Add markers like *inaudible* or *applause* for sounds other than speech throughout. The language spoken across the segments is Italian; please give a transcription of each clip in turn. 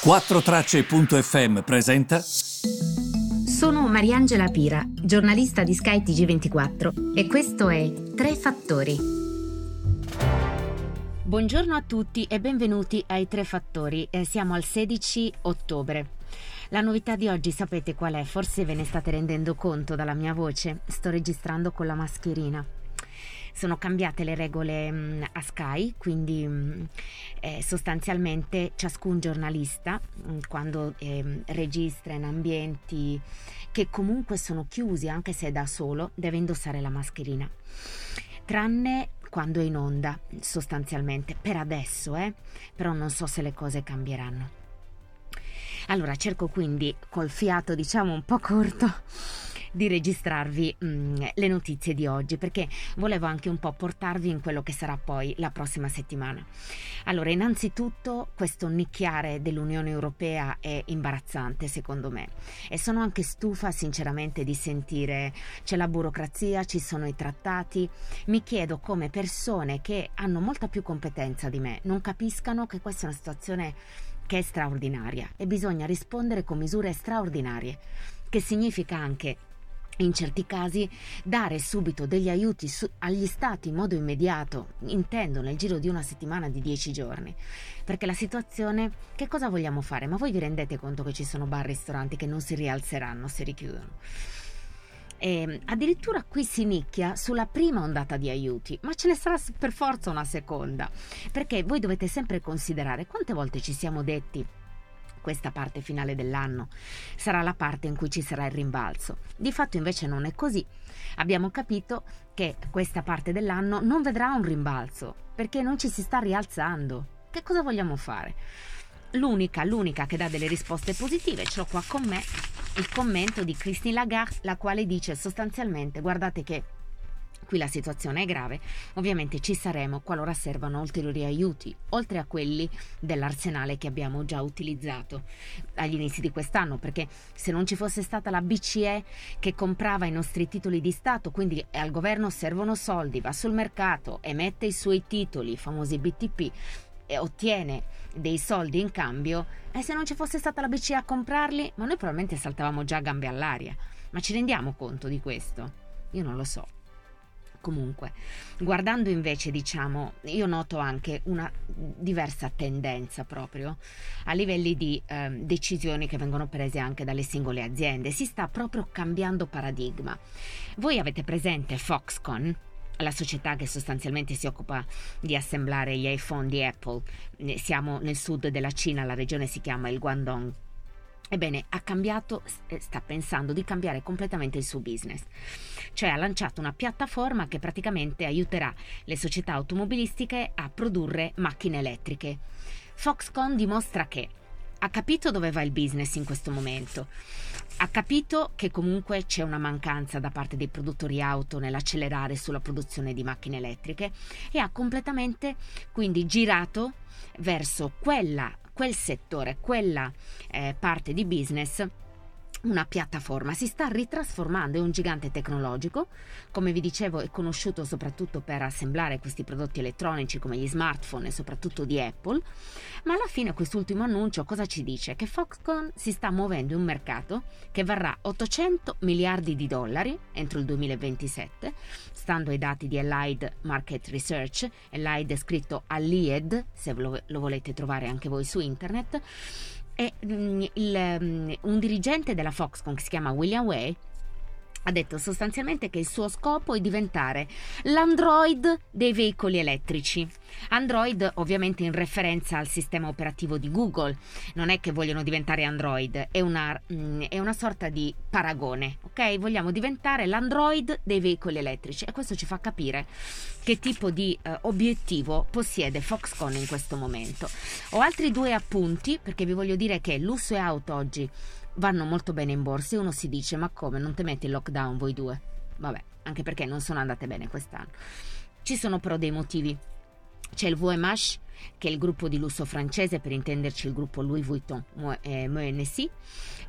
4Tracce.fm presenta. Sono Mariangela Pira, giornalista di Sky TG24 e questo è Tre Fattori. Buongiorno a tutti e benvenuti ai Tre Fattori. Eh, siamo al 16 ottobre. La novità di oggi sapete qual è? Forse ve ne state rendendo conto dalla mia voce. Sto registrando con la mascherina sono cambiate le regole mh, a Sky, quindi mh, eh, sostanzialmente ciascun giornalista mh, quando eh, registra in ambienti che comunque sono chiusi, anche se è da solo, deve indossare la mascherina. Tranne quando è in onda, sostanzialmente, per adesso, eh? però non so se le cose cambieranno. Allora cerco quindi col fiato diciamo un po' corto di registrarvi mh, mm, le notizie di oggi perché volevo anche un po' portarvi in quello che sarà poi la prossima settimana. Allora, innanzitutto questo nicchiare dell'Unione Europea è imbarazzante secondo me e sono anche stufa sinceramente di sentire c'è la burocrazia, ci sono i trattati. Mi chiedo come persone che hanno molta più competenza di me non capiscano che questa è una situazione che è straordinaria e bisogna rispondere con misure straordinarie, che significa anche in certi casi dare subito degli aiuti su- agli stati in modo immediato, intendo nel giro di una settimana, di dieci giorni. Perché la situazione, che cosa vogliamo fare? Ma voi vi rendete conto che ci sono bar e ristoranti che non si rialzeranno se richiudono? E addirittura qui si nicchia sulla prima ondata di aiuti, ma ce ne sarà per forza una seconda, perché voi dovete sempre considerare quante volte ci siamo detti questa parte finale dell'anno sarà la parte in cui ci sarà il rimbalzo. Di fatto invece non è così. Abbiamo capito che questa parte dell'anno non vedrà un rimbalzo perché non ci si sta rialzando. Che cosa vogliamo fare? L'unica, l'unica che dà delle risposte positive, ce l'ho qua con me, il commento di Christine Lagarde, la quale dice sostanzialmente guardate che Qui la situazione è grave, ovviamente ci saremo qualora servano ulteriori aiuti, oltre a quelli dell'arsenale che abbiamo già utilizzato agli inizi di quest'anno, perché se non ci fosse stata la BCE che comprava i nostri titoli di Stato, quindi al governo servono soldi, va sul mercato, emette i suoi titoli, i famosi BTP, e ottiene dei soldi in cambio, e se non ci fosse stata la BCE a comprarli, ma noi probabilmente saltavamo già gambe all'aria. Ma ci rendiamo conto di questo? Io non lo so. Comunque, guardando invece, diciamo, io noto anche una diversa tendenza proprio a livelli di eh, decisioni che vengono prese anche dalle singole aziende. Si sta proprio cambiando paradigma. Voi avete presente Foxconn? la società che sostanzialmente si occupa di assemblare gli iPhone di Apple. Siamo nel sud della Cina, la regione si chiama il Guangdong Ebbene, ha cambiato, eh, sta pensando di cambiare completamente il suo business. Cioè ha lanciato una piattaforma che praticamente aiuterà le società automobilistiche a produrre macchine elettriche. Foxconn dimostra che ha capito dove va il business in questo momento. Ha capito che comunque c'è una mancanza da parte dei produttori auto nell'accelerare sulla produzione di macchine elettriche e ha completamente quindi girato verso quella quel settore, quella eh, parte di business una piattaforma, si sta ritrasformando, è un gigante tecnologico, come vi dicevo è conosciuto soprattutto per assemblare questi prodotti elettronici come gli smartphone e soprattutto di Apple, ma alla fine quest'ultimo annuncio cosa ci dice? Che Foxconn si sta muovendo in un mercato che varrà 800 miliardi di dollari entro il 2027, stando ai dati di Allied Market Research, Allied è scritto Allied, se lo, lo volete trovare anche voi su internet, e mm, il, mm, un dirigente della Foxconn che si chiama William Way ha detto sostanzialmente che il suo scopo è diventare l'Android dei veicoli elettrici. Android ovviamente in referenza al sistema operativo di Google, non è che vogliono diventare Android, è una, mm, è una sorta di paragone, ok? Vogliamo diventare l'Android dei veicoli elettrici e questo ci fa capire che tipo di eh, obiettivo possiede Foxconn in questo momento. Ho altri due appunti perché vi voglio dire che lusso e auto oggi vanno molto bene in borsa e uno si dice ma come non temete il lockdown voi due? Vabbè, anche perché non sono andate bene quest'anno. Ci sono però dei motivi. C'è il VMH, che è il gruppo di lusso francese, per intenderci il gruppo Louis Vuitton MNC,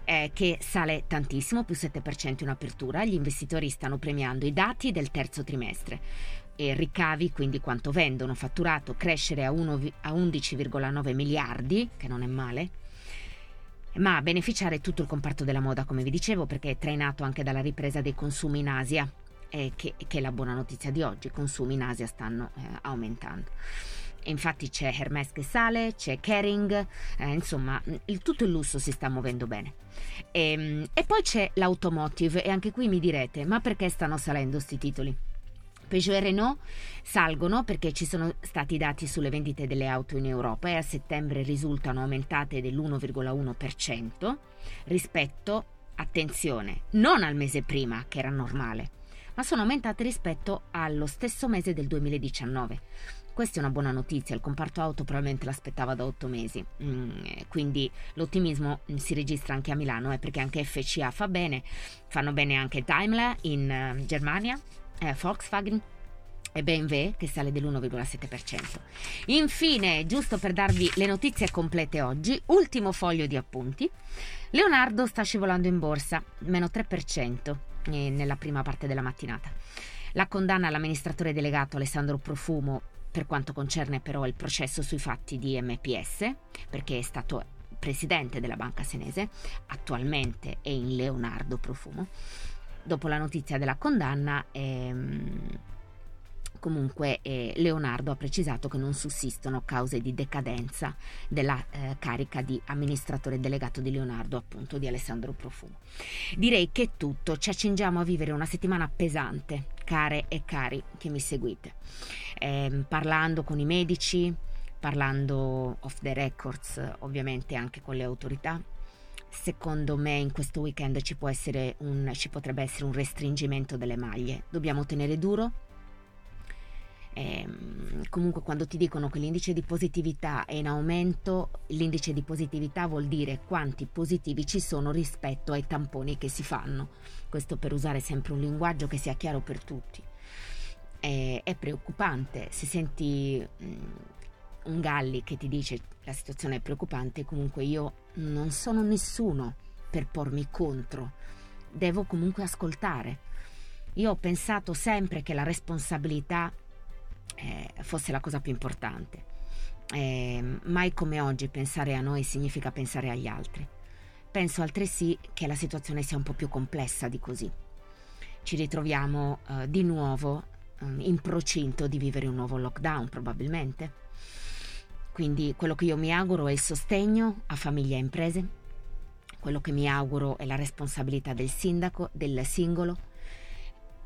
eh, che sale tantissimo, più 7% in apertura. Gli investitori stanno premiando i dati del terzo trimestre. E ricavi, quindi quanto vendono, fatturato, crescere a, 1, a 11,9 miliardi, che non è male, ma a beneficiare tutto il comparto della moda, come vi dicevo, perché è trainato anche dalla ripresa dei consumi in Asia, eh, che, che, è la buona notizia di oggi, i consumi in Asia stanno eh, aumentando. Infatti c'è Hermes che sale, c'è Kering, eh, insomma il, tutto il lusso si sta muovendo bene. E, ehm, e poi c'è l'automotive e anche qui mi direte, ma perché stanno salendo questi titoli? Peugeot e Renault salgono perché ci sono stati dati sulle vendite delle auto in Europa e a settembre risultano aumentate dell'1,1% rispetto, attenzione, non al mese prima che era normale, ma sono aumentate rispetto allo stesso mese del 2019. Questa è una buona notizia, il comparto auto probabilmente l'aspettava da otto mesi, mm, quindi l'ottimismo si registra anche a Milano, eh, perché anche FCA fa bene, fanno bene anche Daimler in uh, Germania, eh, Volkswagen e BMW che sale dell'1,7%. Infine, giusto per darvi le notizie complete oggi, ultimo foglio di appunti. Leonardo sta scivolando in borsa, meno 3% eh, nella prima parte della mattinata. La condanna all'amministratore delegato Alessandro Profumo per quanto concerne però il processo sui fatti di MPS, perché è stato presidente della banca senese, attualmente è in Leonardo Profumo. Dopo la notizia della condanna, ehm, comunque eh, Leonardo ha precisato che non sussistono cause di decadenza della eh, carica di amministratore delegato di Leonardo, appunto di Alessandro Profumo. Direi che è tutto, ci accingiamo a vivere una settimana pesante, care e cari che mi seguite, eh, parlando con i medici, parlando off the records, ovviamente anche con le autorità Secondo me in questo weekend ci, un, ci potrebbe essere un restringimento delle maglie. Dobbiamo tenere duro. E, ehm, comunque quando ti dicono che l'indice di positività è in aumento, l'indice di positività vuol dire quanti positivi ci sono rispetto ai tamponi che si fanno. Questo per usare sempre un linguaggio che sia chiaro per tutti. È, è preoccupante, se senti mm, un Galli che ti dice la situazione è preoccupante, comunque io non sono nessuno per pormi contro, devo comunque ascoltare. Io ho pensato sempre che la responsabilità eh, fosse la cosa più importante. Eh, mai come oggi pensare a noi significa pensare agli altri. Penso altresì che la situazione sia un po' più complessa di così. Ci ritroviamo eh, di nuovo eh, in procinto di vivere un nuovo lockdown probabilmente quindi quello che io mi auguro è il sostegno a famiglie e imprese, quello che mi auguro è la responsabilità del sindaco, del singolo,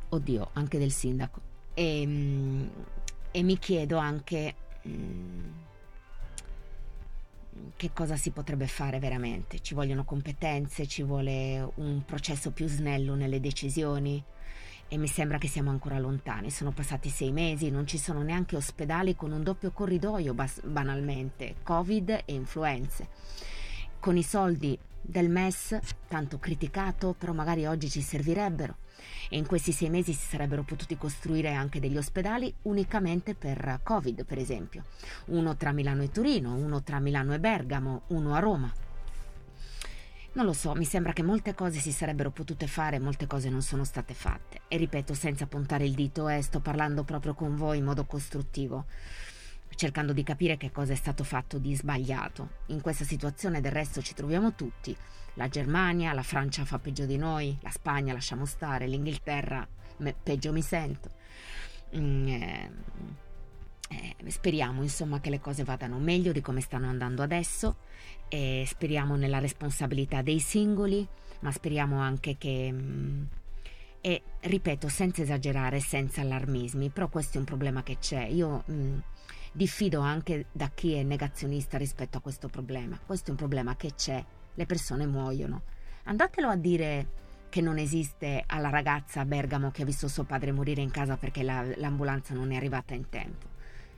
oddio, anche del sindaco. E, mm, e mi chiedo anche mm, che cosa si potrebbe fare veramente. Ci vogliono competenze, ci vuole un processo più snello nelle decisioni, e mi sembra che siamo ancora lontani. Sono passati sei mesi, non ci sono neanche ospedali con un doppio corridoio, bas- banalmente, Covid e influenze. Con i soldi del MES, tanto criticato, però magari oggi ci servirebbero. E in questi sei mesi si sarebbero potuti costruire anche degli ospedali unicamente per Covid, per esempio. Uno tra Milano e Torino, uno tra Milano e Bergamo, uno a Roma. Non lo so, mi sembra che molte cose si sarebbero potute fare e molte cose non sono state fatte. E ripeto, senza puntare il dito, eh, sto parlando proprio con voi in modo costruttivo, cercando di capire che cosa è stato fatto di sbagliato. In questa situazione del resto ci troviamo tutti. La Germania, la Francia fa peggio di noi, la Spagna lasciamo stare, l'Inghilterra me, peggio mi sento. Mm, eh, eh, speriamo insomma che le cose vadano meglio di come stanno andando adesso e speriamo nella responsabilità dei singoli, ma speriamo anche che... Mm, e ripeto, senza esagerare, senza allarmismi, però questo è un problema che c'è. Io mm, diffido anche da chi è negazionista rispetto a questo problema. Questo è un problema che c'è, le persone muoiono. Andatelo a dire che non esiste alla ragazza a Bergamo che ha visto suo padre morire in casa perché la, l'ambulanza non è arrivata in tempo.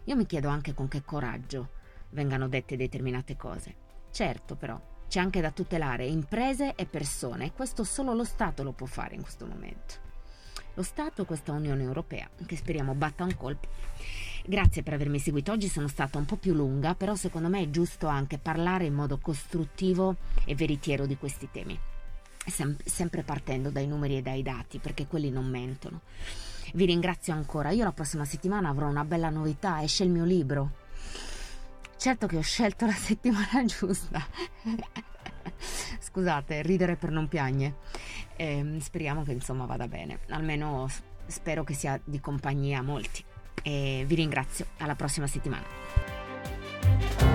Io mi chiedo anche con che coraggio vengano dette determinate cose. Certo, però, c'è anche da tutelare imprese e persone e questo solo lo Stato lo può fare in questo momento. Lo Stato e questa Unione Europea, che speriamo batta un colpo. Grazie per avermi seguito. Oggi sono stata un po' più lunga, però secondo me è giusto anche parlare in modo costruttivo e veritiero di questi temi. Sem- sempre partendo dai numeri e dai dati, perché quelli non mentono. Vi ringrazio ancora. Io la prossima settimana avrò una bella novità, esce il mio libro. Certo che ho scelto la settimana *laughs* giusta. scusate, ridere per non piagne. Eh, speriamo che insomma vada bene, almeno spero che sia di compagnia a molti e vi ringrazio. Alla prossima settimana.